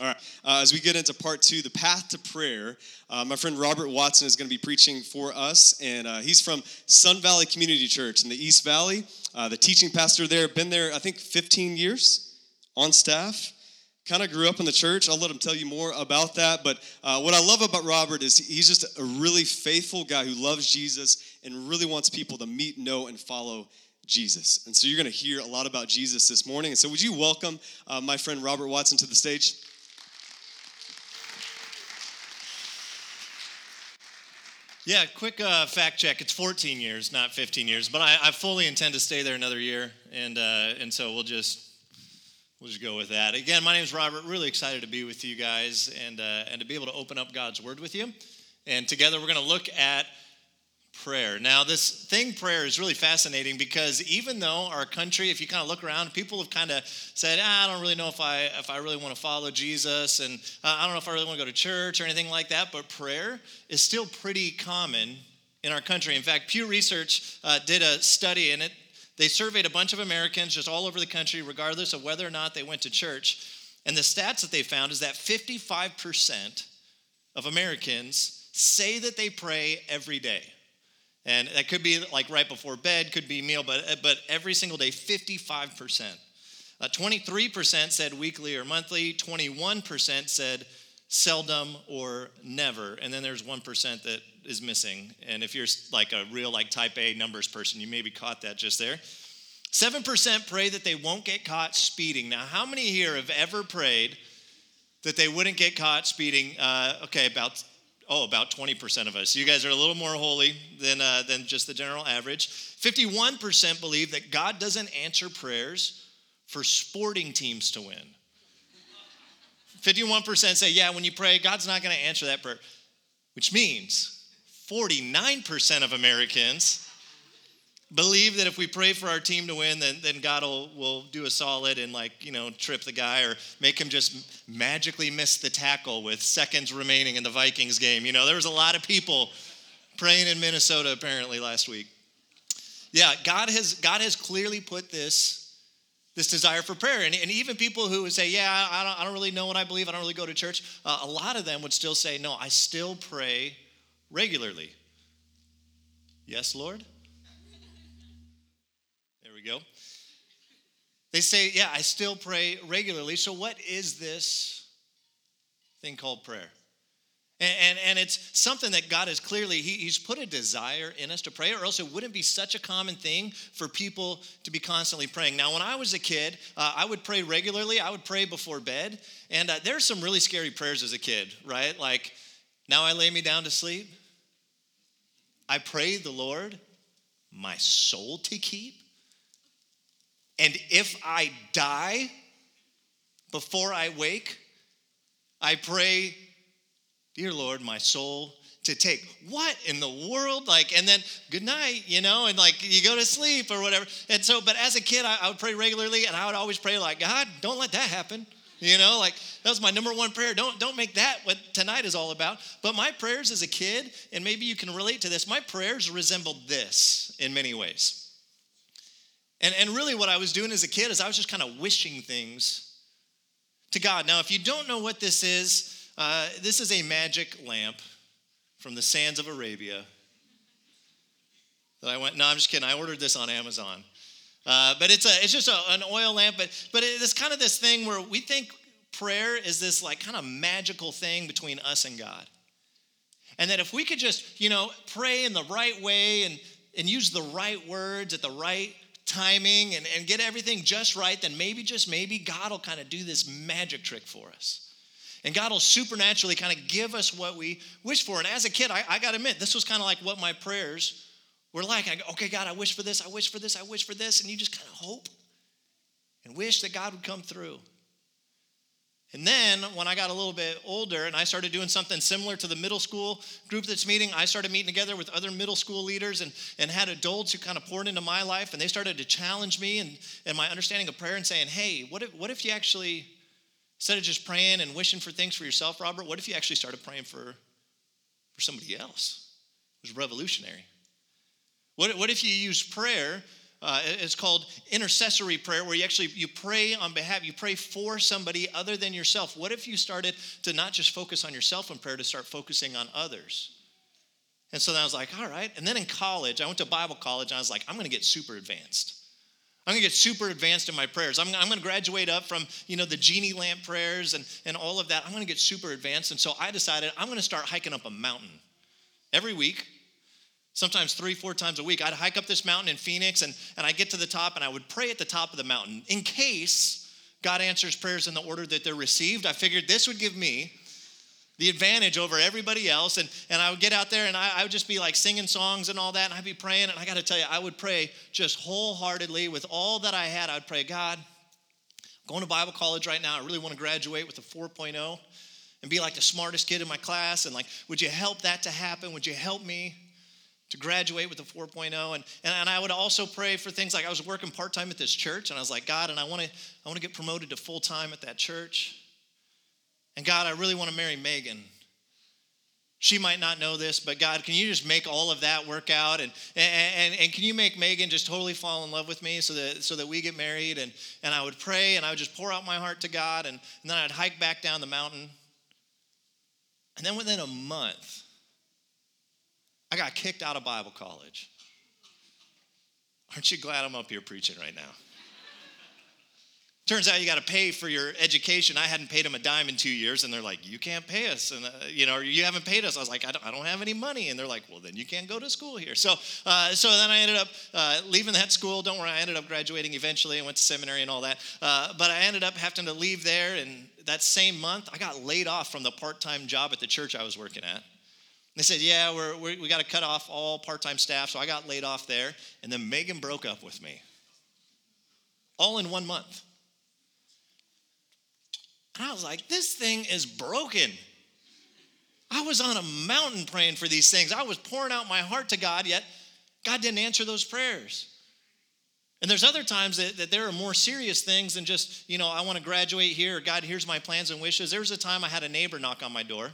All right. Uh, as we get into part two, the path to prayer, uh, my friend Robert Watson is going to be preaching for us, and uh, he's from Sun Valley Community Church in the East Valley. Uh, the teaching pastor there, been there I think 15 years on staff. Kind of grew up in the church. I'll let him tell you more about that. But uh, what I love about Robert is he's just a really faithful guy who loves Jesus and really wants people to meet, know, and follow Jesus. And so you're going to hear a lot about Jesus this morning. And so would you welcome uh, my friend Robert Watson to the stage? Yeah, quick uh, fact check. It's 14 years, not 15 years, but I, I fully intend to stay there another year, and uh, and so we'll just we'll just go with that. Again, my name is Robert. Really excited to be with you guys and uh, and to be able to open up God's Word with you, and together we're going to look at prayer. Now, this thing prayer is really fascinating because even though our country, if you kind of look around, people have kind of said, ah, I don't really know if I if I really want to follow Jesus, and uh, I don't know if I really want to go to church or anything like that. But prayer is still pretty common in our country. In fact, Pew Research uh, did a study, and it they surveyed a bunch of Americans just all over the country, regardless of whether or not they went to church. And the stats that they found is that 55% of Americans say that they pray every day. And that could be like right before bed, could be meal, but, uh, but every single day, 55%. Uh, 23% said weekly or monthly, 21% said seldom or never, and then there's 1% that is missing. And if you're like a real like type A numbers person, you maybe caught that just there. 7% pray that they won't get caught speeding. Now, how many here have ever prayed that they wouldn't get caught speeding? Uh, okay, about oh, about 20% of us. You guys are a little more holy than, uh, than just the general average. 51% believe that God doesn't answer prayers for sporting teams to win. 51% say, yeah, when you pray, God's not going to answer that prayer, which means 49% of Americans believe that if we pray for our team to win, then, then God will, will do a solid and like, you know, trip the guy or make him just magically miss the tackle with seconds remaining in the Vikings game. You know, there was a lot of people praying in Minnesota apparently last week. Yeah, God has God has clearly put this this desire for prayer. And, and even people who would say, Yeah, I don't, I don't really know what I believe, I don't really go to church, uh, a lot of them would still say, No, I still pray regularly. Yes, Lord? Go. They say, Yeah, I still pray regularly. So, what is this thing called prayer? And, and, and, it's something that God has clearly, he, He's put a desire in us to pray, or else it wouldn't be such a common thing for people to be constantly praying. Now, when I was a kid, uh, I would pray regularly. I would pray before bed. And uh, there's some really scary prayers as a kid, right? Like, now I lay me down to sleep. I pray the Lord my soul to keep. And if I die before I wake, I pray, Dear Lord, my soul to take. What in the world? Like, and then good night, you know, and like you go to sleep or whatever. And so, but as a kid, I, I would pray regularly and I would always pray, like, God, don't let that happen. You know, like that was my number one prayer. Don't don't make that what tonight is all about. But my prayers as a kid, and maybe you can relate to this, my prayers resembled this in many ways. And, and really, what I was doing as a kid is I was just kind of wishing things to God. Now, if you don't know what this is, uh, this is a magic lamp from the sands of Arabia that I went, no, I'm just kidding. I ordered this on Amazon. Uh, but it's, a, it's just a, an oil lamp, but, but it's kind of this thing where we think prayer is this like kind of magical thing between us and God. And that if we could just, you know, pray in the right way and, and use the right words at the right timing and, and get everything just right, then maybe, just maybe, God will kind of do this magic trick for us. And God will supernaturally kind of give us what we wish for. And as a kid, I, I got to admit, this was kind of like what my prayers were like. I go, okay, God, I wish for this, I wish for this, I wish for this. And you just kind of hope and wish that God would come through. And then when I got a little bit older and I started doing something similar to the middle school group that's meeting, I started meeting together with other middle school leaders and, and had adults who kind of poured into my life and they started to challenge me and, and my understanding of prayer and saying, hey, what if, what if you actually, instead of just praying and wishing for things for yourself, Robert, what if you actually started praying for, for somebody else? It was revolutionary. What, what if you use prayer uh, it's called intercessory prayer, where you actually you pray on behalf, you pray for somebody other than yourself. What if you started to not just focus on yourself in prayer, to start focusing on others? And so then I was like, all right. And then in college, I went to Bible college, and I was like, I'm going to get super advanced. I'm gonna get super advanced in my prayers. I'm, I'm, gonna graduate up from, you know, the genie lamp prayers and, and all of that. I'm gonna get super advanced. And so I decided I'm gonna start hiking up a mountain every week, sometimes three, four times a week. I'd hike up this mountain in Phoenix and, and I'd get to the top and I would pray at the top of the mountain in case God answers prayers in the order that they're received. I figured this would give me the advantage over everybody else. And, and I would get out there and I, I, would just be like singing songs and all that. And I'd be praying. And I got to tell you, I would pray just wholeheartedly with all that I had. I would pray, God, I'm going to Bible college right now. I really want to graduate with a 4.0 and be like the smartest kid in my class. And like, would you help that to happen? Would you help me? To graduate with a 4.0. And, and, and I would also pray for things like I was working part time at this church, and I was like, God, and I want to I want to get promoted to full time at that church. And God, I really want to marry Megan. She might not know this, but God, can you just make all of that work out? And, and, and can you make Megan just totally fall in love with me so that, so that we get married? And, and I would pray and I would just pour out my heart to God. And, and then I'd hike back down the mountain. And then within a month, I got kicked out of Bible college. Aren't you glad I'm up here preaching right now? Turns out you got to pay for your education. I hadn't paid them a dime in two years, and they're like, "You can't pay us," and uh, you know, you haven't paid us. I was like, I don't, I don't, have any money," and they're like, "Well, then you can't go to school here." So, uh, so then I ended up uh, leaving that school. Don't worry, I ended up graduating eventually. I went to seminary and all that, uh, but I ended up having to leave there. And that same month, I got laid off from the part-time job at the church I was working at. They said, "Yeah, we're, we're we got to cut off all part-time staff," so I got laid off there. And then Megan broke up with me, all in one month. And I was like, this thing is broken. I was on a mountain praying for these things. I was pouring out my heart to God, yet God didn't answer those prayers. And there's other times that, that there are more serious things than just, you know, I want to graduate here, or God, here's my plans and wishes. There was a time I had a neighbor knock on my door.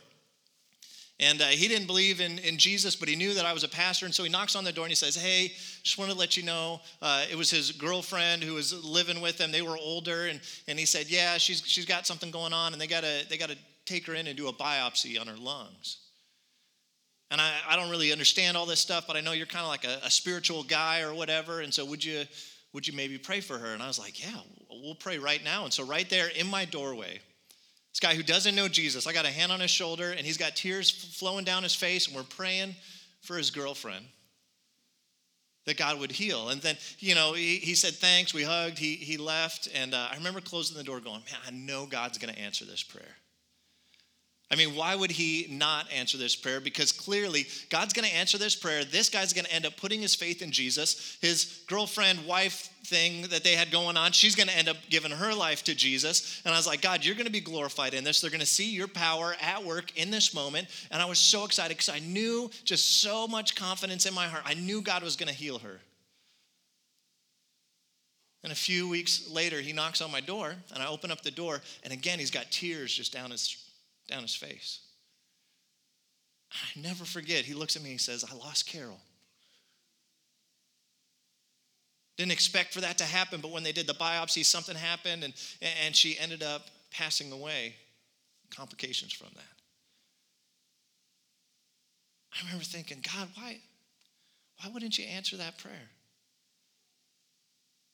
And uh, he didn't believe in, in Jesus, but he knew that I was a pastor. And so he knocks on the door and he says, Hey, just want to let you know. Uh, it was his girlfriend who was living with him. They were older. And, and he said, Yeah, she's, she's got something going on. And they got to they gotta take her in and do a biopsy on her lungs. And I, I don't really understand all this stuff, but I know you're kind of like a, a spiritual guy or whatever. And so would you, would you maybe pray for her? And I was like, Yeah, we'll pray right now. And so right there in my doorway, this guy who doesn't know Jesus, I got a hand on his shoulder and he's got tears flowing down his face, and we're praying for his girlfriend that God would heal. And then, you know, he, he said thanks, we hugged, he, he left, and uh, I remember closing the door going, man, I know God's gonna answer this prayer. I mean, why would he not answer this prayer? Because clearly, God's going to answer this prayer. This guy's going to end up putting his faith in Jesus. His girlfriend, wife thing that they had going on, she's going to end up giving her life to Jesus. And I was like, God, you're going to be glorified in this. They're going to see your power at work in this moment. And I was so excited because I knew just so much confidence in my heart. I knew God was going to heal her. And a few weeks later, he knocks on my door, and I open up the door, and again, he's got tears just down his down his face. I never forget, he looks at me and he says, I lost Carol. Didn't expect for that to happen, but when they did the biopsy, something happened and, and she ended up passing away. Complications from that. I remember thinking, God, why, why wouldn't you answer that prayer?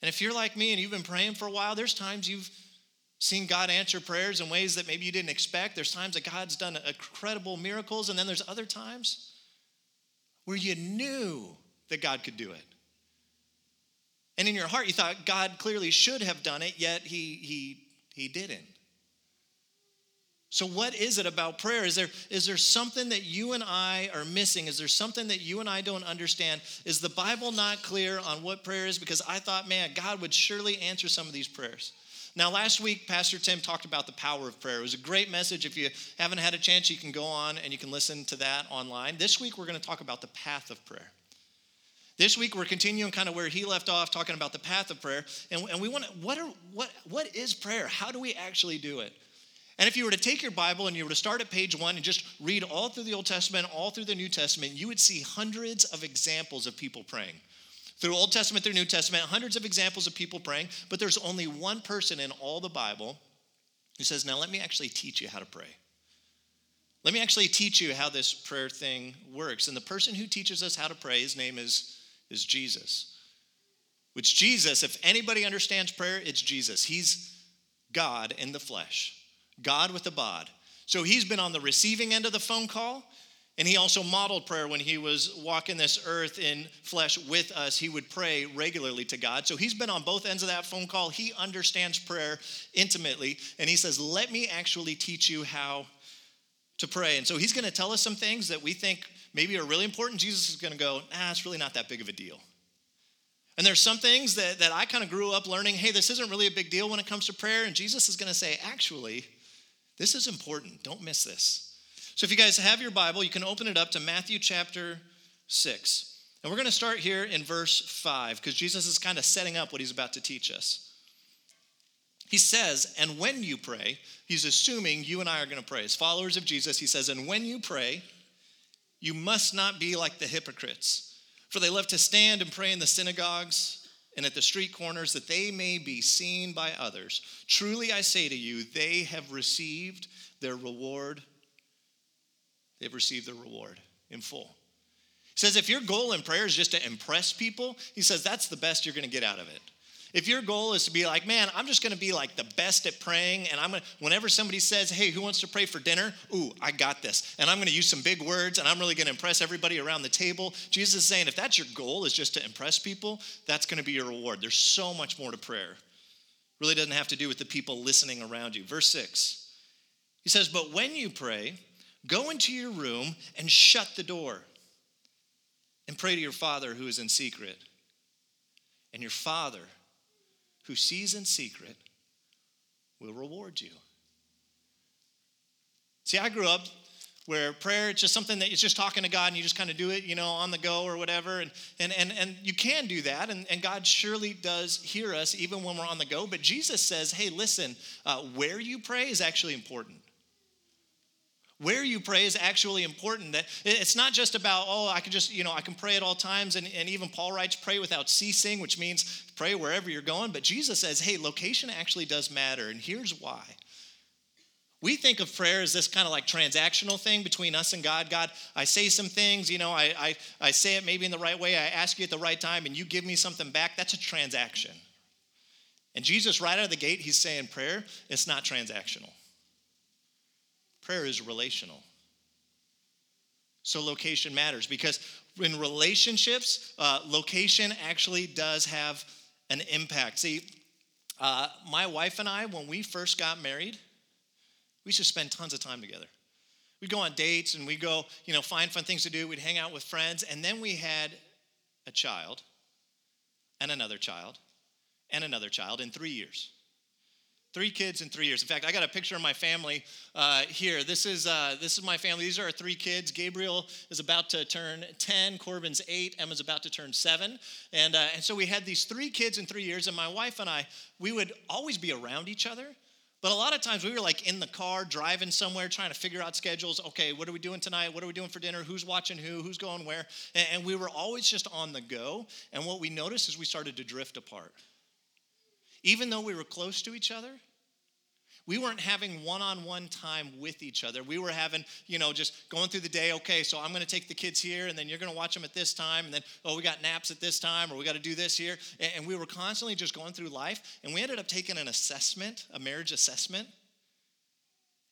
And if you're like me and you've been praying for a while, there's times you've seen God answer prayers in ways that maybe you didn't expect. There's times that God's done incredible miracles, and then there's other times where you knew that God could do it. And in your heart, you thought God clearly should have done it, yet he, he, he didn't. So, what is it about prayer? Is there, is there something that you and I are missing? Is there something that you and I don't understand? Is the Bible not clear on what prayer is? Because I thought, man, God would surely answer some of these prayers. Now, last week, Pastor Tim talked about the power of prayer. It was a great message. If you haven't had a chance, you can go on and you can listen to that online. This week, we're going to talk about the path of prayer. This week, we're continuing kind of where he left off, talking about the path of prayer. And, and we want to, what, are, what, what is prayer? How do we actually do it? And if you were to take your Bible and you were to start at page one and just read all through the Old Testament, all through the New Testament, you would see hundreds of examples of people praying Through Old Testament, through New Testament, hundreds of examples of people praying, but there's only one person in all the Bible who says, Now let me actually teach you how to pray. Let me actually teach you how this prayer thing works. And the person who teaches us how to pray, his name is, is Jesus. Which Jesus, if anybody understands prayer, it's Jesus. He's God in the flesh, God with a bod. So he's been on the receiving end of the phone call, and he also modeled prayer when he was walking this earth in flesh with us. He would pray regularly to God. So he's been on both ends of that phone call. He understands prayer intimately. And he says, Let me actually teach you how to pray. And so he's going to tell us some things that we think maybe are really important. Jesus is going to go, Ah, it's really not that big of a deal. And there's some things that, that I kind of grew up learning hey, this isn't really a big deal when it comes to prayer. And Jesus is going to say, Actually, this is important. Don't miss this. So if you guys have your Bible, you can open it up to Matthew chapter 6. And we're going to start here in verse 5 because Jesus is kind of setting up what he's about to teach us. He says, and when you pray, he's assuming you and I are going to pray. As followers of Jesus, he says, and when you pray, you must not be like the hypocrites, for they love to stand and pray in the synagogues and at the street corners that they may be seen by others. Truly I say to you, they have received their reward they've received their reward in full. He says, if your goal in prayer is just to impress people, he says that's the best you're going to get out of it. If your goal is to be like, man, I'm just going to be like the best at praying, and I'm going to, whenever somebody says, hey, who wants to pray for dinner? Ooh, I got this. And I'm going to use some big words, and I'm really going to impress everybody around the table. Jesus is saying, if that's your goal, is just to impress people, that's going to be your reward. There's so much more to prayer. Really doesn't have to do with the people listening around you. Verse six, he says, but when you pray, Go into your room and shut the door and pray to your Father who is in secret. And your Father who sees in secret will reward you. See, I grew up where prayer is just something that it's just talking to God and you just kind of do it, you know, on the go or whatever. And and and, and you can do that, and, and God surely does hear us even when we're on the go. But Jesus says, hey, listen, uh, where you pray is actually important. Where you pray is actually important. That it's not just about, oh, I can just, you know, I can pray at all times. And, and even Paul writes, pray without ceasing, which means pray wherever you're going. But Jesus says, hey, location actually does matter. And here's why. We think of prayer as this kind of like transactional thing between us and God. God, I say some things, you know, I, I, I say it maybe in the right way, I ask you at the right time, and you give me something back. That's a transaction. And Jesus, right out of the gate, he's saying prayer, it's not transactional. Prayer is relational. So location matters because in relationships, uh, location actually does have an impact. See, uh, my wife and I, when we first got married, we used to spend tons of time together. We'd go on dates and we'd go, you know, find fun things to do. We'd hang out with friends. And then we had a child and another child and another child in three years. Three kids in three years. In fact, I got a picture of my family uh, here. This is uh, this is my family. These are our three kids. Gabriel is about to turn ten. Corbin's eight. Emma's about to turn seven. And uh, and so we had these three kids in three years. And my wife and I, we would always be around each other. But a lot of times we were like in the car driving somewhere trying to figure out schedules. Okay, what are we doing tonight? What are we doing for dinner? Who's watching who? Who's going where? And we were always just on the go. And what we noticed is we started to drift apart. Even though we were close to each other, we weren't having one-on-one time with each other we were having you know just going through the day okay so i'm going to take the kids here and then you're going to watch them at this time and then oh we got naps at this time or we got to do this here and we were constantly just going through life and we ended up taking an assessment a marriage assessment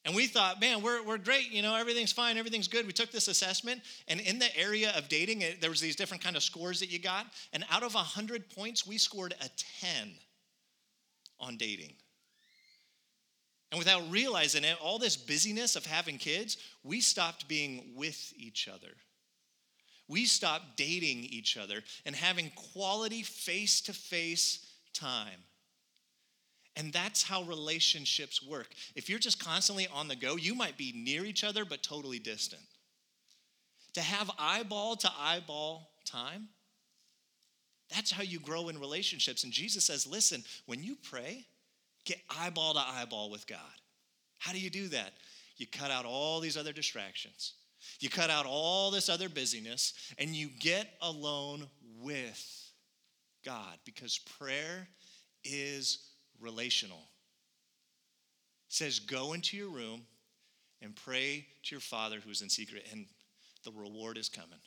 and we thought, man, we're, we're great, you know, everything's fine, everything's good. We took this assessment, and in the area of dating, it, there was these different kind of scores that you got. And out of 100 points, we scored a 10 on dating. And without realizing it, all this busyness of having kids, we stopped being with each other. We stopped dating each other and having quality face to face time. And that's how relationships work. If you're just constantly on the go, you might be near each other but totally distant. To have eyeball to eyeball time, that's how you grow in relationships. And Jesus says, listen, when you pray, Get eyeball to eyeball with God. How do you do that? You cut out all these other distractions. You cut out all this other busyness and you get alone with God because prayer is relational. It says, Go into your room and pray to your Father who is in secret, and the reward is coming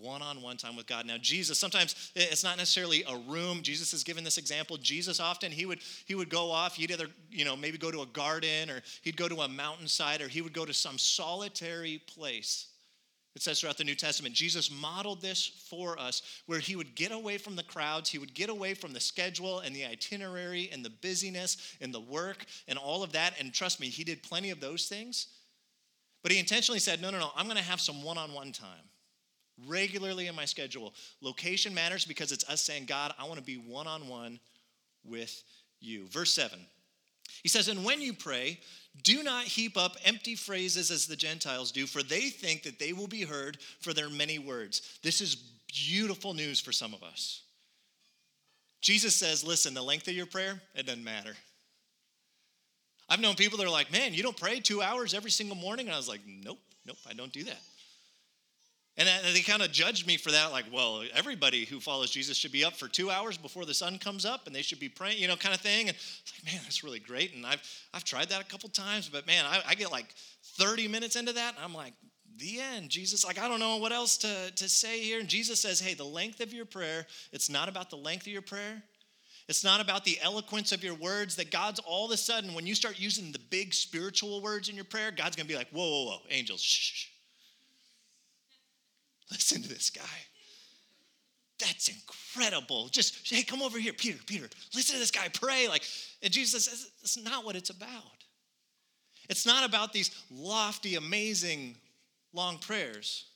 one-on-one time with god. Now jesus sometimes it's not necessarily a room. Jesus has given this example. Jesus often he would he would go off. He'd either you know maybe go to a garden or he'd go to a mountainside or he would go to some solitary place. It says throughout the new testament jesus modeled this for us where he would get away from the crowds. He would get away from the schedule and the itinerary and the busyness and the work and all of that. And trust me he did plenty of those things. But he intentionally said no no no i'm going to have some one-on-one time regularly in my schedule. Location matters because it's us saying, God, I want to be one on one with you. Verse 7. He says, And when you pray, do not heap up empty phrases as the Gentiles do, for they think that they will be heard for their many words. This is beautiful news for some of us. Jesus says, Listen, the length of your prayer, it doesn't matter. I've known people that are like, Man, you don't pray two hours every single morning? And I was like, Nope, nope, I don't do that. And they kind of judged me for that, like, well, everybody who follows Jesus should be up for two hours before the sun comes up and they should be praying, you know, kind of thing. And like, man, that's really great. And I've, I've tried that a couple times, but man, I, I get like 30 minutes into that and I'm like, the end. Jesus, like, I don't know what else to, to say here. And Jesus says, hey, the length of your prayer, it's not about the length of your prayer. It's not about the eloquence of your words that God's all of a sudden, when you start using the big spiritual words in your prayer, God's gonna be like, whoa, whoa, whoa, angels, shh Listen to this guy. That's incredible. Just, hey, come over here, Peter, Peter, listen to this guy pray. Like, and Jesus says, that's not what it's about. It's not about these lofty, amazing, long prayers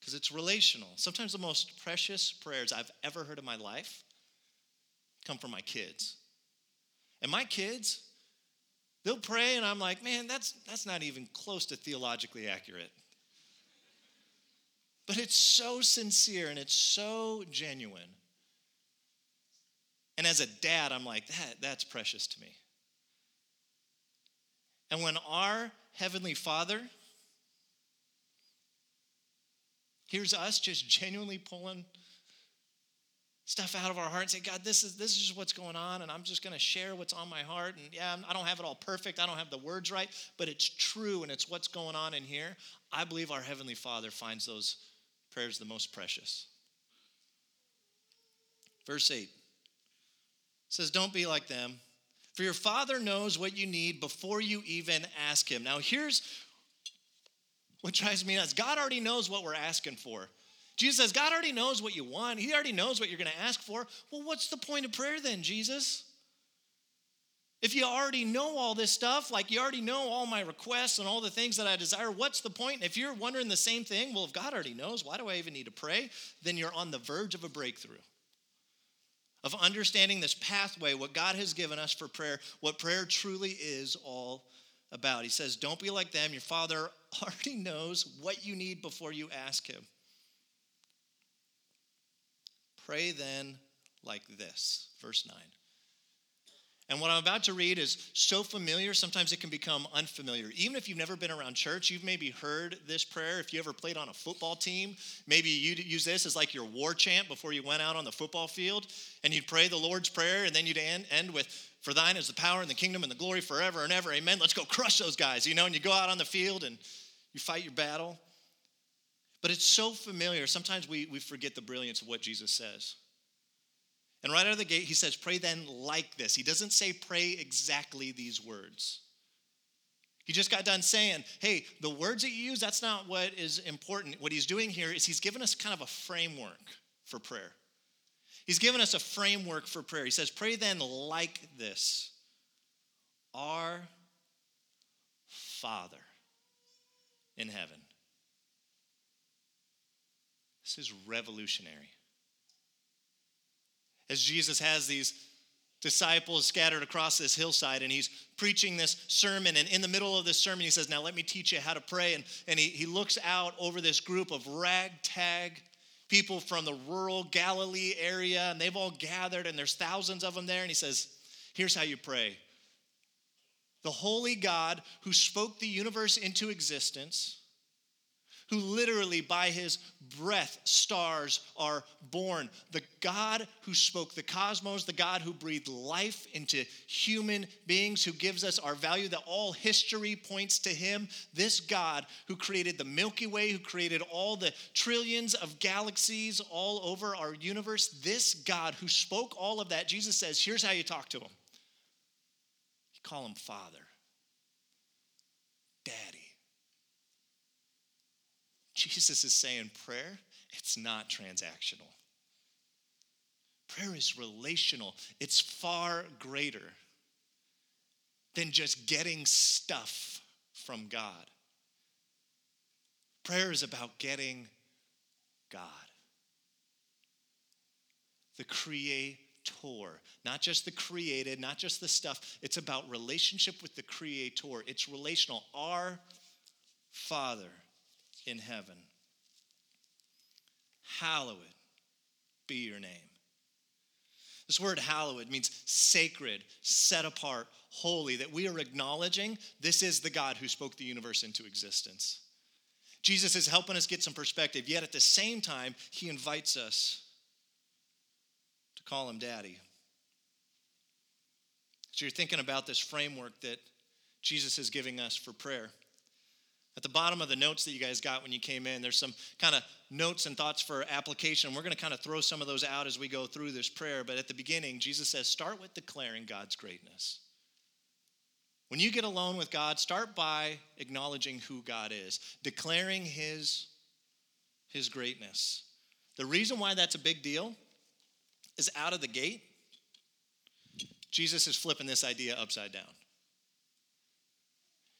because it's relational. Sometimes the most precious prayers I've ever heard in my life come from my kids. And my kids, they'll pray, and I'm like, man, that's, that's not even close to theologically accurate. But it's so sincere and it's so genuine. And as a dad, I'm like, that, that's precious to me. And when our Heavenly Father hears us just genuinely pulling stuff out of our heart and say, God, this is this is what's going on, and I'm just going to share what's on my heart. And yeah, I don't have it all perfect, I don't have the words right, but it's true and it's what's going on in here. I believe our Heavenly Father finds those prayer is the most precious. Verse 8 says, Don't be like them, for your Father knows what you need before you even ask Him. Now, here's what drives me nuts God already knows what we're asking for. Jesus says, God already knows what you want, He already knows what you're going to ask for. Well, what's the point of prayer then, Jesus? If you already know all this stuff, like you already know all my requests and all the things that I desire, what's the point? if you're wondering the same thing, well, if God already knows, why do I even need to pray? Then you're on the verge of a breakthrough. Of understanding this pathway, what God has given us for prayer, what prayer truly is all about. He says, Don't be like them. Your Father already knows what you need before you ask Him. Pray then like this. Verse 9. And what I'm about to read is so familiar, sometimes it can become unfamiliar. Even if you've never been around church, you've maybe heard this prayer. If you ever played on a football team, maybe you'd use this as like your war chant before you went out on the football field. And you'd pray the Lord's Prayer, and then you'd end end with, For thine is the power and the kingdom and the glory forever and ever. Amen. Let's go crush those guys, you know, and you go out on the field and you fight your battle. But it's so familiar. Sometimes we, we forget the brilliance of what Jesus says. And right out of the gate, he says, Pray then like this. He doesn't say pray exactly these words. He just got done saying, Hey, the words that you use, that's not what is important. What he's doing here is he's given us kind of a framework for prayer. He's given us a framework for prayer. He says, Pray then like this Our Father in heaven. This is revolutionary as Jesus has these disciples scattered across this hillside and he's preaching this sermon and in the middle of this sermon he says now let me teach you how to pray and, and he, he looks out over this group of ragtag people from the rural galilee area and they've all gathered and there's thousands of them there and he says here's how you pray. The holy god who spoke the universe into existence who literally by his breath stars are born. The God who spoke the cosmos, the God who breathed life into human beings, who gives us our value, that all history points to him. This God who created the Milky Way, who created all the trillions of galaxies all over our universe, this God who spoke all of that, Jesus says, here's how you talk to him. You call him Father, Daddy. Jesus is saying prayer, it's not transactional. Prayer is relational, it's far greater than just getting stuff from God. Prayer is about getting God, the creator, not just the created, not just the stuff. It's about relationship with the creator. It's relational. Our Father in heaven. Hallowed be your name. This word hallowed means sacred, set apart, holy, that we are acknowledging this is the God who spoke the universe into existence. Jesus is helping us get some perspective, yet at the same time, he invites us to call him daddy. So you're thinking about this framework that Jesus is giving us for prayer. At the bottom of the notes that you guys got when you came in, there's some kind of notes and thoughts for application. We're going to kind of throw some of those out as we go through this prayer. But at the beginning, Jesus says, start with declaring God's greatness. When you get alone with God, start by acknowledging who God is, declaring his, his greatness. The reason why that's a big deal is out of the gate, Jesus is flipping this idea upside down.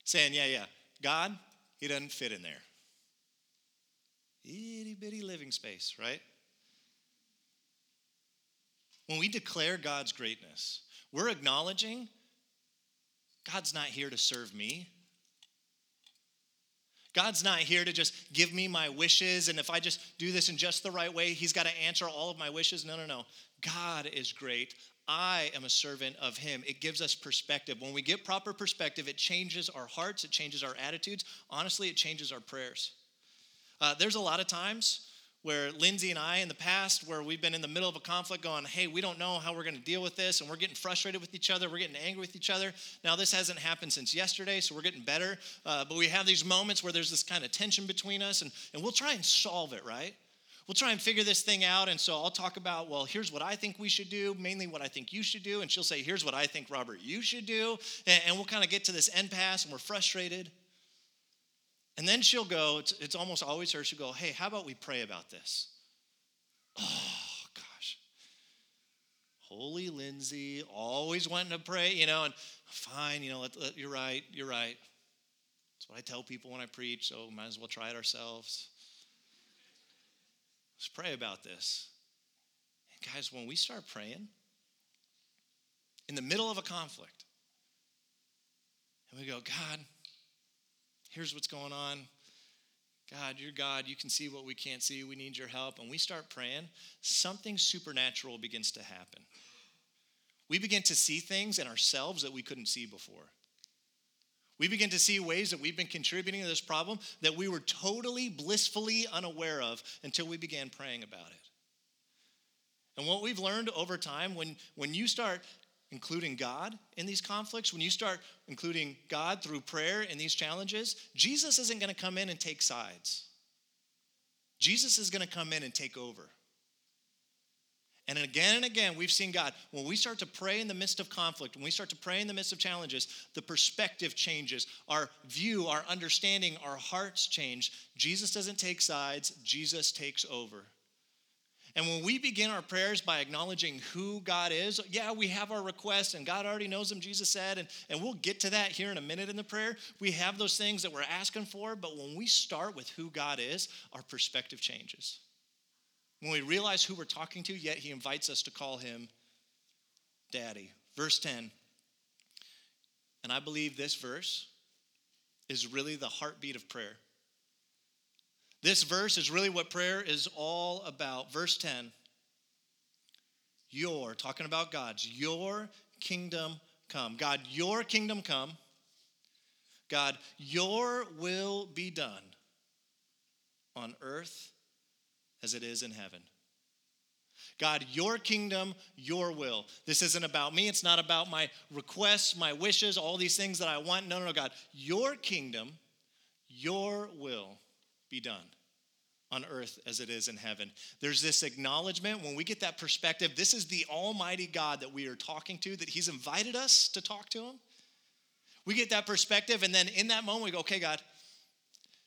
Saying, yeah, yeah, God, he doesn't fit in there. Itty bitty living space, right? When we declare God's greatness, we're acknowledging God's not here to serve me. God's not here to just give me my wishes, and if I just do this in just the right way, He's got to answer all of my wishes. No, no, no. God is great. I am a servant of him. It gives us perspective. When we get proper perspective, it changes our hearts, it changes our attitudes. Honestly, it changes our prayers. Uh, there's a lot of times where Lindsay and I in the past, where we've been in the middle of a conflict going, hey, we don't know how we're going to deal with this, and we're getting frustrated with each other, we're getting angry with each other. Now, this hasn't happened since yesterday, so we're getting better, uh, but we have these moments where there's this kind of tension between us, and, and we'll try and solve it, right? We'll try and figure this thing out. And so I'll talk about, well, here's what I think we should do, mainly what I think you should do. And she'll say, here's what I think, Robert, you should do. And, we'll kind of get to this impasse and we're frustrated. And then she'll go, it's, it's almost always her, she'll go, hey, how about we pray about this? Oh, gosh. Holy Lindsay, always wanting to pray, you know, and fine, you know, let, let, you're right, you're right. That's what I tell people when I preach, so might as well try it ourselves. Let's pray about this. And guys, when we start praying in the middle of a conflict, and we go, God, here's what's going on. God, you're God. You can see what we can't see. We need your help. And we start praying, something supernatural begins to happen. We begin to see things in ourselves that we couldn't see before. We begin to see ways that we've been contributing to this problem that we were totally blissfully unaware of until we began praying about it. And what we've learned over time, when, when you start including God in these conflicts, when you start including God through prayer in these challenges, Jesus isn't going to come in and take sides. Jesus is going to come in and take over. And again and again, we've seen God. When we start to pray in the midst of conflict, when we start to pray in the midst of challenges, the perspective changes. Our view, our understanding, our hearts change. Jesus doesn't take sides, Jesus takes over. And when we begin our prayers by acknowledging who God is, yeah, we have our requests and God already knows them, Jesus said, and, and we'll get to that here in a minute in the prayer. We have those things that we're asking for, but when we start with who God is, our perspective changes. When we realize who we're talking to, yet he invites us to call him daddy. Verse 10. And I believe this verse is really the heartbeat of prayer. This verse is really what prayer is all about. Verse 10 Your, talking about God's, your kingdom come. God, your kingdom come. God, your will be done on earth as it is in heaven. God, your kingdom, your will. This isn't about me. It's not about my requests, my wishes, all these things that I want. No, no, no, God. Your kingdom, your will be done on earth as it is in heaven. There's this acknowledgement when we get that perspective, this is the Almighty God that we are talking to, that He's invited us to talk to Him. We get that perspective, and then in that moment, we go, okay, God,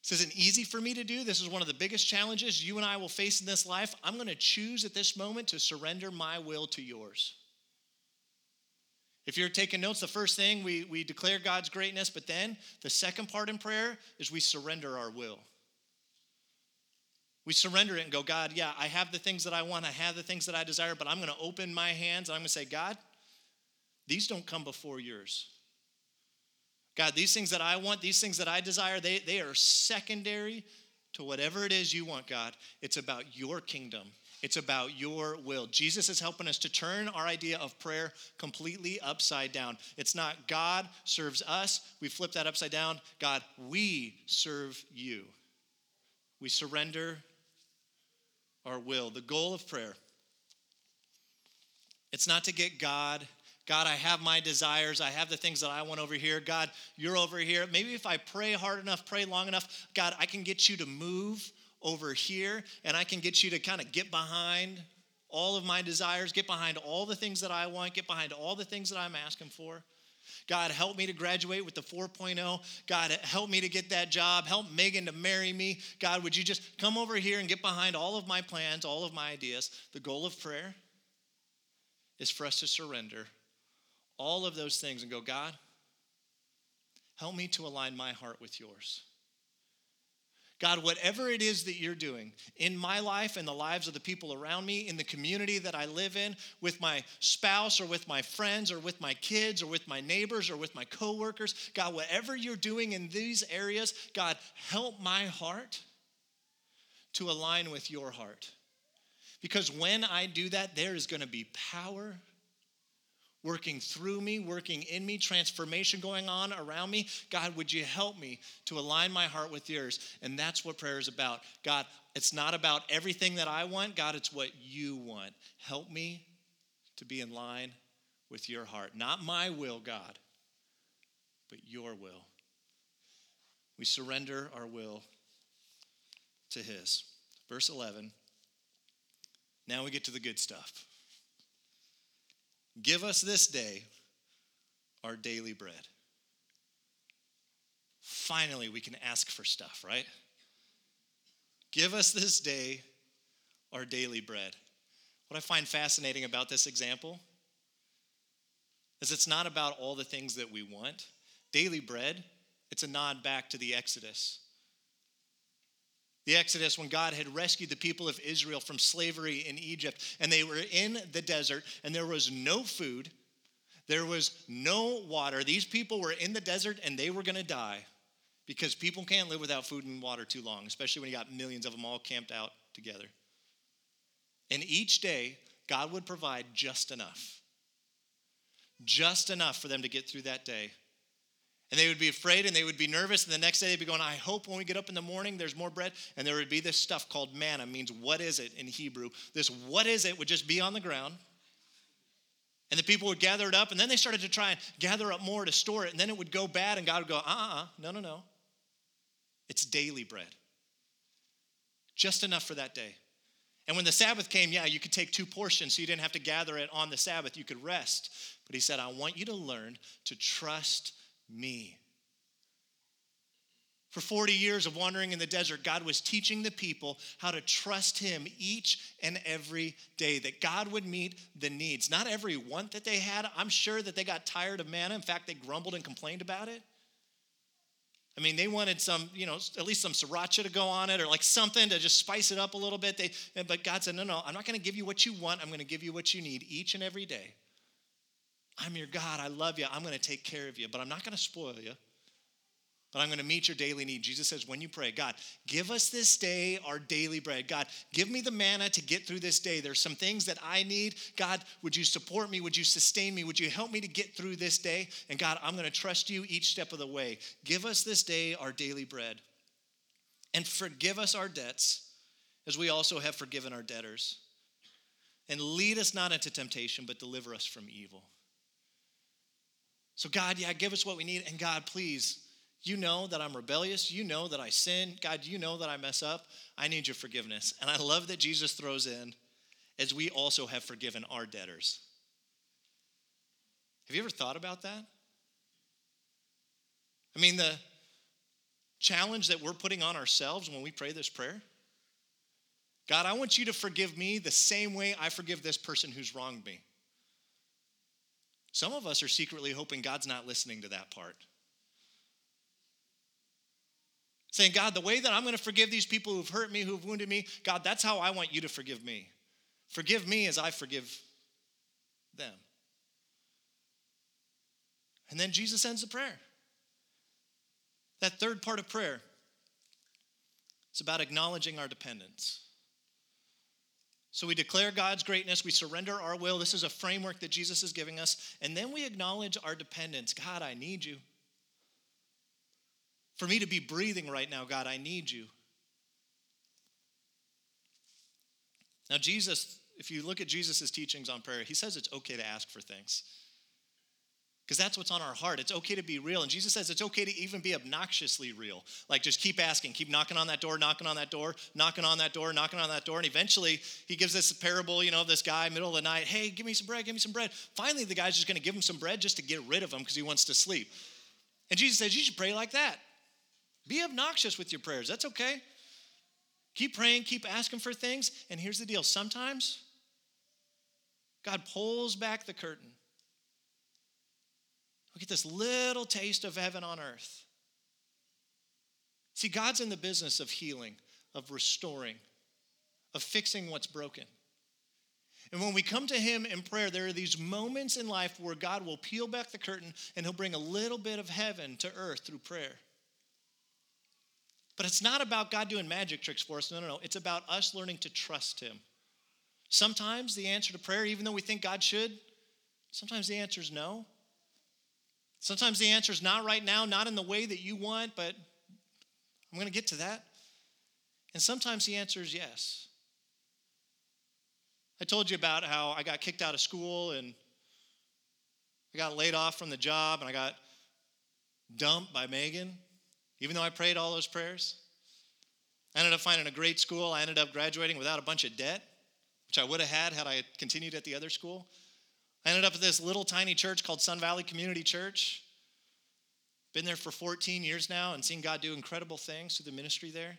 this isn't easy for me to do. This is one of the biggest challenges you and I will face in this life. I'm going to choose at this moment to surrender my will to yours. If you're taking notes, the first thing we, we declare God's greatness, but then the second part in prayer is we surrender our will. We surrender it and go, God, yeah, I have the things that I want, I have the things that I desire, but I'm going to open my hands and I'm going to say, God, these don't come before yours. God, these things that I want, these things that I desire, they, they are secondary to whatever it is you want, God. It's about your kingdom. It's about your will. Jesus is helping us to turn our idea of prayer completely upside down. It's not God serves us. We flip that upside down. God, we serve you. We surrender our will. The goal of prayer. It's not to get God God, I have my desires. I have the things that I want over here. God, you're over here. Maybe if I pray hard enough, pray long enough, God, I can get you to move over here and I can get you to kind of get behind all of my desires, get behind all the things that I want, get behind all the things that I'm asking for. God, help me to graduate with the 4.0. God, help me to get that job. Help Megan to marry me. God, would you just come over here and get behind all of my plans, all of my ideas? The goal of prayer is for us to surrender all of those things and go, God, help me to align my heart with yours. God, whatever it is that you're doing in my life and the lives of the people around me, in the community that I live in, with my spouse or with my friends or with my kids or with my neighbors or with my coworkers, God, whatever you're doing in these areas, God, help my heart to align with your heart. Because when I do that, there is going to be power working through me, working in me, transformation going on around me. God, would you help me to align my heart with yours? And that's what prayer is about. God, it's not about everything that I want. God, it's what you want. Help me to be in line with your heart. Not my will, God, but your will. We surrender our will to His. Verse 11. Now we get to the good stuff. Give us this day our daily bread. Finally, we can ask for stuff, right? Give us this day our daily bread. What I find fascinating about this example is it's not about all the things that we want. Daily bread, it's a nod back to the Exodus. The Exodus, when God had rescued the people of Israel from slavery in Egypt, and they were in the desert, and there was no food, there was no water. These people were in the desert, and they were going to die because people can't live without food and water too long, especially when you got millions of them all camped out together. And each day, God would provide just enough. Just enough for them to get through that day. And they would be afraid and they would be nervous. And the next day they'd be going, I hope when we get up in the morning there's more bread. And there would be this stuff called manna, means what is it in Hebrew. This what is it would just be on the ground. And the people would gather it up. And then they started to try and gather up more to store it. And then it would go bad. And God would go, uh uh, uh no, no, no. It's daily bread. Just enough for that day. And when the Sabbath came, yeah, you could take two portions so you didn't have to gather it on the Sabbath. You could rest. But he said, I want you to learn to trust me. For 40 years of wandering in the desert, God was teaching the people how to trust Him each and every day, that God would meet the needs. Not every want that they had. I'm sure that they got tired of manna. In fact, they grumbled and complained about it. I mean, they wanted some, you know, at least some sriracha to go on it or like something to just spice it up a little bit. They, but God said, no, no, I'm not going to give you what you want. I'm going to give you what you need each and every day. I'm your God. I love you. I'm going to take care of you, but I'm not going to spoil you. But I'm going to meet your daily need. Jesus says, when you pray, God, give us this day our daily bread. God, give me the manna to get through this day. There's some things that I need. God, would you support me? Would you sustain me? Would you help me to get through this day? And God, I'm going to trust you each step of the way. Give us this day our daily bread. And forgive us our debts as we also have forgiven our debtors. And lead us not into temptation, but deliver us from evil. So, God, yeah, give us what we need. And God, please, you know that I'm rebellious. You know that I sin. God, you know that I mess up. I need your forgiveness. And I love that Jesus throws in, as we also have forgiven our debtors. Have you ever thought about that? I mean, the challenge that we're putting on ourselves when we pray this prayer God, I want you to forgive me the same way I forgive this person who's wronged me. Some of us are secretly hoping God's not listening to that part. Saying, God, the way that I'm going to forgive these people who've hurt me, who've wounded me, God, that's how I want you to forgive me. Forgive me as I forgive them. And then Jesus ends the prayer. That third part of prayer, it's about acknowledging our dependence. So we declare God's greatness, we surrender our will. This is a framework that Jesus is giving us. And then we acknowledge our dependence. God, I need you. For me to be breathing right now, God, I need you. Now, Jesus, if you look at Jesus' teachings on prayer, he says it's okay to ask for things because that's what's on our heart. It's okay to be real. And Jesus says it's okay to even be obnoxiously real. Like just keep asking, keep knocking on that door, knocking on that door, knocking on that door, knocking on that door. And eventually he gives this parable, you know, this guy, middle of the night, hey, give me some bread, give me some bread. Finally, the guy's just going to give him some bread just to get rid of him because he wants to sleep. And Jesus says, you should pray like that. Be obnoxious with your prayers. That's okay. Keep praying, keep asking for things. And here's the deal sometimes God pulls back the curtain we get this little taste of heaven on earth. See, God's in the business of healing, of restoring, of fixing what's broken. And when we come to Him in prayer, there are these moments in life where God will peel back the curtain and He'll bring a little bit of heaven to earth through prayer. But it's not about God doing magic tricks for us. No, no, no. It's about us learning to trust Him. Sometimes the answer to prayer, even though we think God should, sometimes the answer is no. Sometimes the answer is not right now, not in the way that you want, but I'm going to get to that. And sometimes the answer is yes. I told you about how I got kicked out of school and I got laid off from the job and I got dumped by Megan, even though I prayed all those prayers. I ended up finding a great school. I ended up graduating without a bunch of debt, which I would have had had I continued at the other school. I ended up at this little tiny church called Sun Valley Community Church. Been there for 14 years now and seen God do incredible things through the ministry there.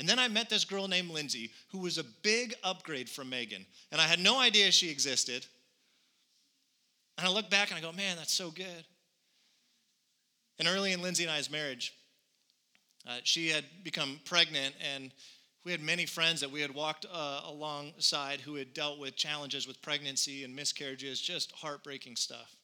And then I met this girl named Lindsay, who was a big upgrade from Megan. And I had no idea she existed. And I look back and I go, man, that's so good. And early in Lindsay and I's marriage, uh, she had become pregnant and we had many friends that we had walked uh, alongside who had dealt with challenges with pregnancy and miscarriages, just heartbreaking stuff.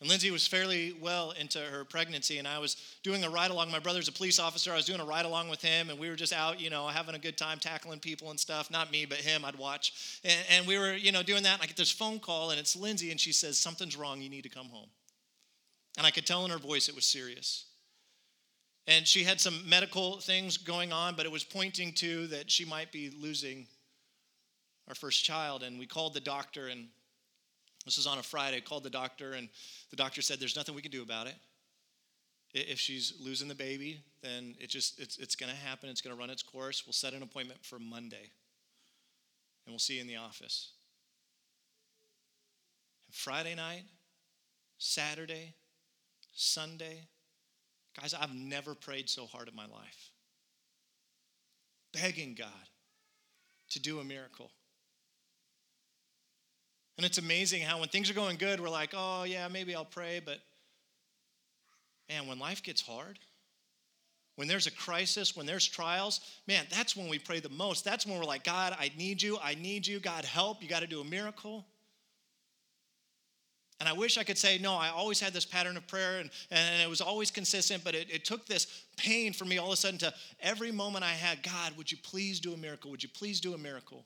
And Lindsay was fairly well into her pregnancy, and I was doing a ride along. My brother's a police officer. I was doing a ride along with him, and we were just out, you know, having a good time tackling people and stuff. Not me, but him. I'd watch, and, and we were, you know, doing that. And I get this phone call, and it's Lindsay, and she says something's wrong. You need to come home. And I could tell in her voice it was serious. And she had some medical things going on, but it was pointing to that she might be losing our first child. And we called the doctor, and this was on a Friday. Called the doctor, and the doctor said, "There's nothing we can do about it. If she's losing the baby, then it just it's, it's going to happen. It's going to run its course. We'll set an appointment for Monday, and we'll see you in the office." Friday night, Saturday, Sunday, Guys, I've never prayed so hard in my life. Begging God to do a miracle. And it's amazing how when things are going good, we're like, oh, yeah, maybe I'll pray. But man, when life gets hard, when there's a crisis, when there's trials, man, that's when we pray the most. That's when we're like, God, I need you. I need you. God, help. You got to do a miracle. And I wish I could say, no, I always had this pattern of prayer and, and it was always consistent, but it, it took this pain for me all of a sudden to every moment I had, God, would you please do a miracle? Would you please do a miracle?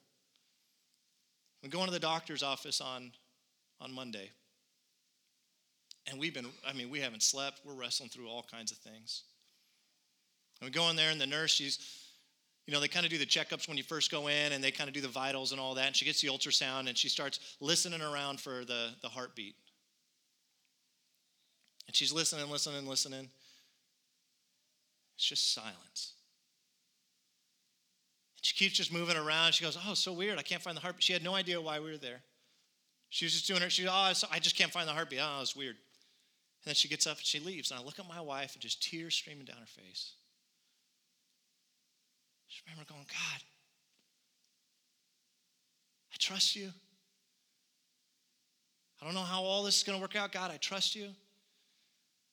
I'm going to the doctor's office on, on Monday. And we've been, I mean, we haven't slept. We're wrestling through all kinds of things. And we go in there, and the nurse, she's, you know, they kind of do the checkups when you first go in, and they kind of do the vitals and all that. And she gets the ultrasound, and she starts listening around for the, the heartbeat. And she's listening, listening, listening. It's just silence. And She keeps just moving around. She goes, Oh, so weird. I can't find the heartbeat. She had no idea why we were there. She was just doing her, she goes, Oh, I just can't find the heartbeat. Oh, it's weird. And then she gets up and she leaves. And I look at my wife and just tears streaming down her face. I just remember going, God, I trust you. I don't know how all this is going to work out. God, I trust you.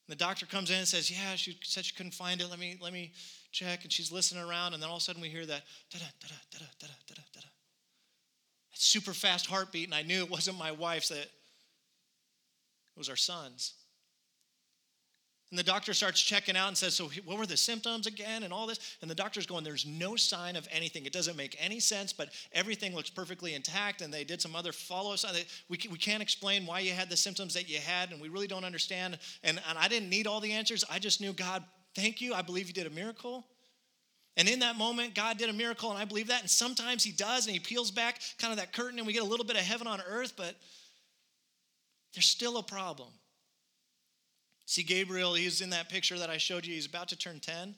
The doctor comes in and says, Yeah, she said she couldn't find it. Let me, let me check. And she's listening around. And then all of a sudden we hear that da da da da da da da da da. Super fast heartbeat. And I knew it wasn't my wife's, that it was our son's. And the doctor starts checking out and says, So, what were the symptoms again and all this? And the doctor's going, There's no sign of anything. It doesn't make any sense, but everything looks perfectly intact. And they did some other follow ups. We, we can't explain why you had the symptoms that you had, and we really don't understand. And, and I didn't need all the answers. I just knew, God, thank you. I believe you did a miracle. And in that moment, God did a miracle, and I believe that. And sometimes He does, and He peels back kind of that curtain, and we get a little bit of heaven on earth, but there's still a problem. See, Gabriel, he's in that picture that I showed you. He's about to turn 10.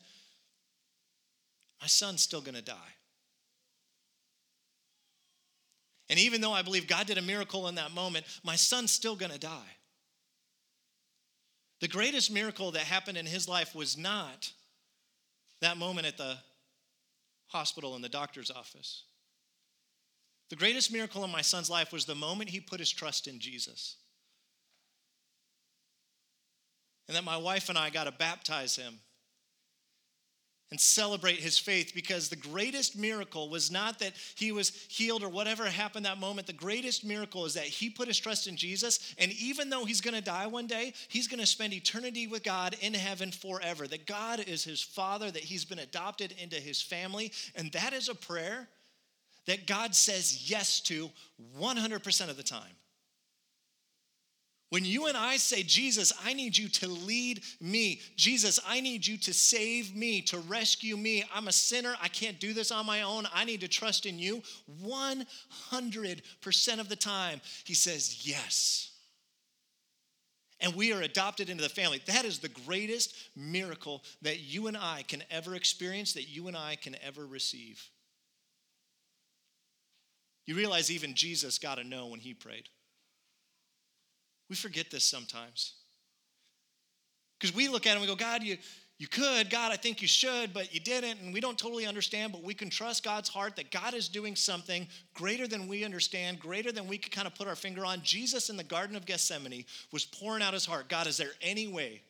My son's still going to die. And even though I believe God did a miracle in that moment, my son's still going to die. The greatest miracle that happened in his life was not that moment at the hospital in the doctor's office. The greatest miracle in my son's life was the moment he put his trust in Jesus and that my wife and I got to baptize him and celebrate his faith because the greatest miracle was not that he was healed or whatever happened that moment. The greatest miracle is that he put his trust in Jesus. And even though he's going to die one day, he's going to spend eternity with God in heaven forever. That God is his father, that he's been adopted into his family. And that is a prayer that God says yes to 100% of the time. When you and I say, Jesus, I need you to lead me. Jesus, I need you to save me, to rescue me. I'm a sinner. I can't do this on my own. I need to trust in you. 100% of the time, he says, yes. And we are adopted into the family. That is the greatest miracle that you and I can ever experience, that you and I can ever receive. You realize even Jesus got to know when he prayed. We forget this sometimes. Because we look at it and we go, God, you, you could. God, I think you should, but you didn't. And we don't totally understand, but we can trust God's heart that God is doing something greater than we understand, greater than we could kind of put our finger on. Jesus in the Garden of Gethsemane was pouring out his heart God, is there any way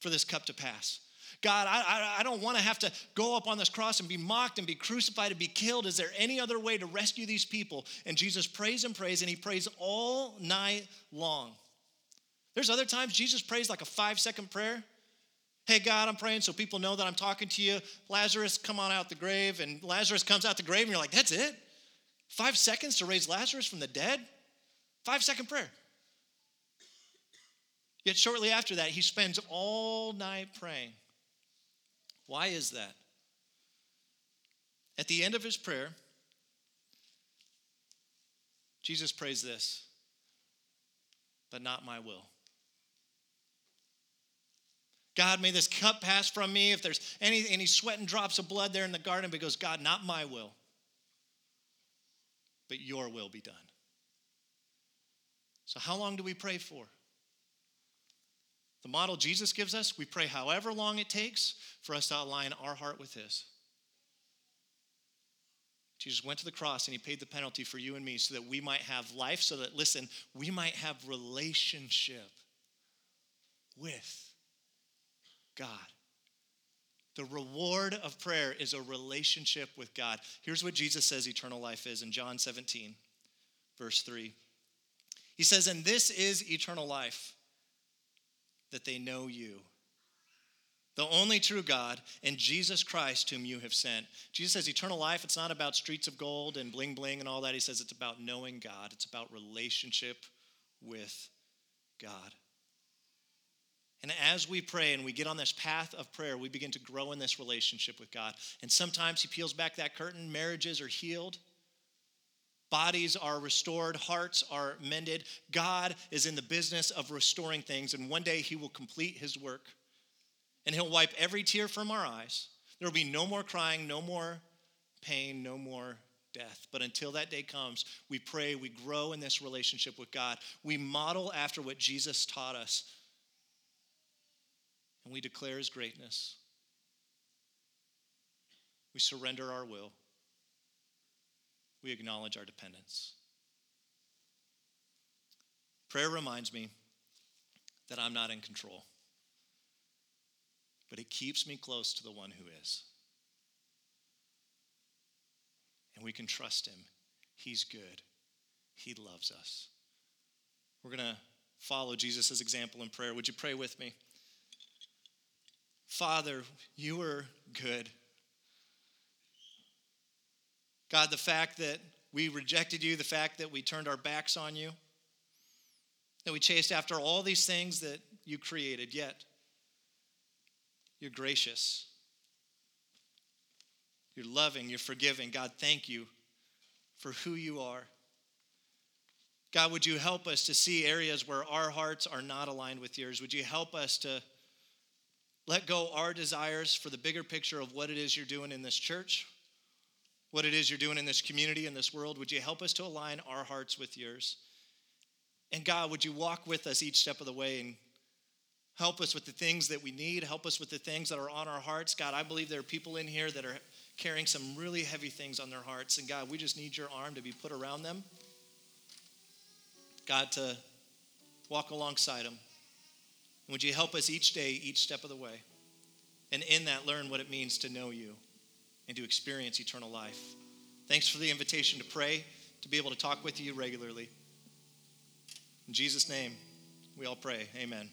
for this cup to pass? God, I, I, I don't want to have to go up on this cross and be mocked and be crucified and be killed. Is there any other way to rescue these people? And Jesus prays and prays, and he prays all night long. There's other times Jesus prays like a five second prayer. Hey, God, I'm praying so people know that I'm talking to you. Lazarus, come on out the grave. And Lazarus comes out the grave, and you're like, that's it? Five seconds to raise Lazarus from the dead? Five second prayer. Yet shortly after that, he spends all night praying. Why is that? At the end of his prayer, Jesus prays this, but not my will. God, may this cup pass from me. If there's any, any sweat and drops of blood there in the garden, but goes, God, not my will, but your will be done. So, how long do we pray for? The model Jesus gives us, we pray however long it takes for us to align our heart with His. Jesus went to the cross and He paid the penalty for you and me so that we might have life, so that, listen, we might have relationship with God. The reward of prayer is a relationship with God. Here's what Jesus says eternal life is in John 17, verse 3. He says, And this is eternal life, that they know you, the only true God, and Jesus Christ, whom you have sent. Jesus says eternal life, it's not about streets of gold and bling bling and all that. He says it's about knowing God, it's about relationship with God. And as we pray and we get on this path of prayer, we begin to grow in this relationship with God. And sometimes He peels back that curtain, marriages are healed, bodies are restored, hearts are mended. God is in the business of restoring things, and one day He will complete His work. And He'll wipe every tear from our eyes. There will be no more crying, no more pain, no more death. But until that day comes, we pray, we grow in this relationship with God. We model after what Jesus taught us and we declare his greatness. We surrender our will. We acknowledge our dependence. Prayer reminds me that I'm not in control, but it keeps me close to the one who is. And we can trust him. He's good, he loves us. We're going to follow Jesus' example in prayer. Would you pray with me? Father, you are good. God, the fact that we rejected you, the fact that we turned our backs on you, that we chased after all these things that you created, yet you're gracious. You're loving, you're forgiving. God, thank you for who you are. God, would you help us to see areas where our hearts are not aligned with yours? Would you help us to let go our desires for the bigger picture of what it is you're doing in this church, what it is you're doing in this community, in this world. Would you help us to align our hearts with yours? And God, would you walk with us each step of the way and help us with the things that we need, help us with the things that are on our hearts. God, I believe there are people in here that are carrying some really heavy things on their hearts. And God, we just need your arm to be put around them. God, to walk alongside them. Would you help us each day, each step of the way? And in that, learn what it means to know you and to experience eternal life. Thanks for the invitation to pray, to be able to talk with you regularly. In Jesus' name, we all pray. Amen.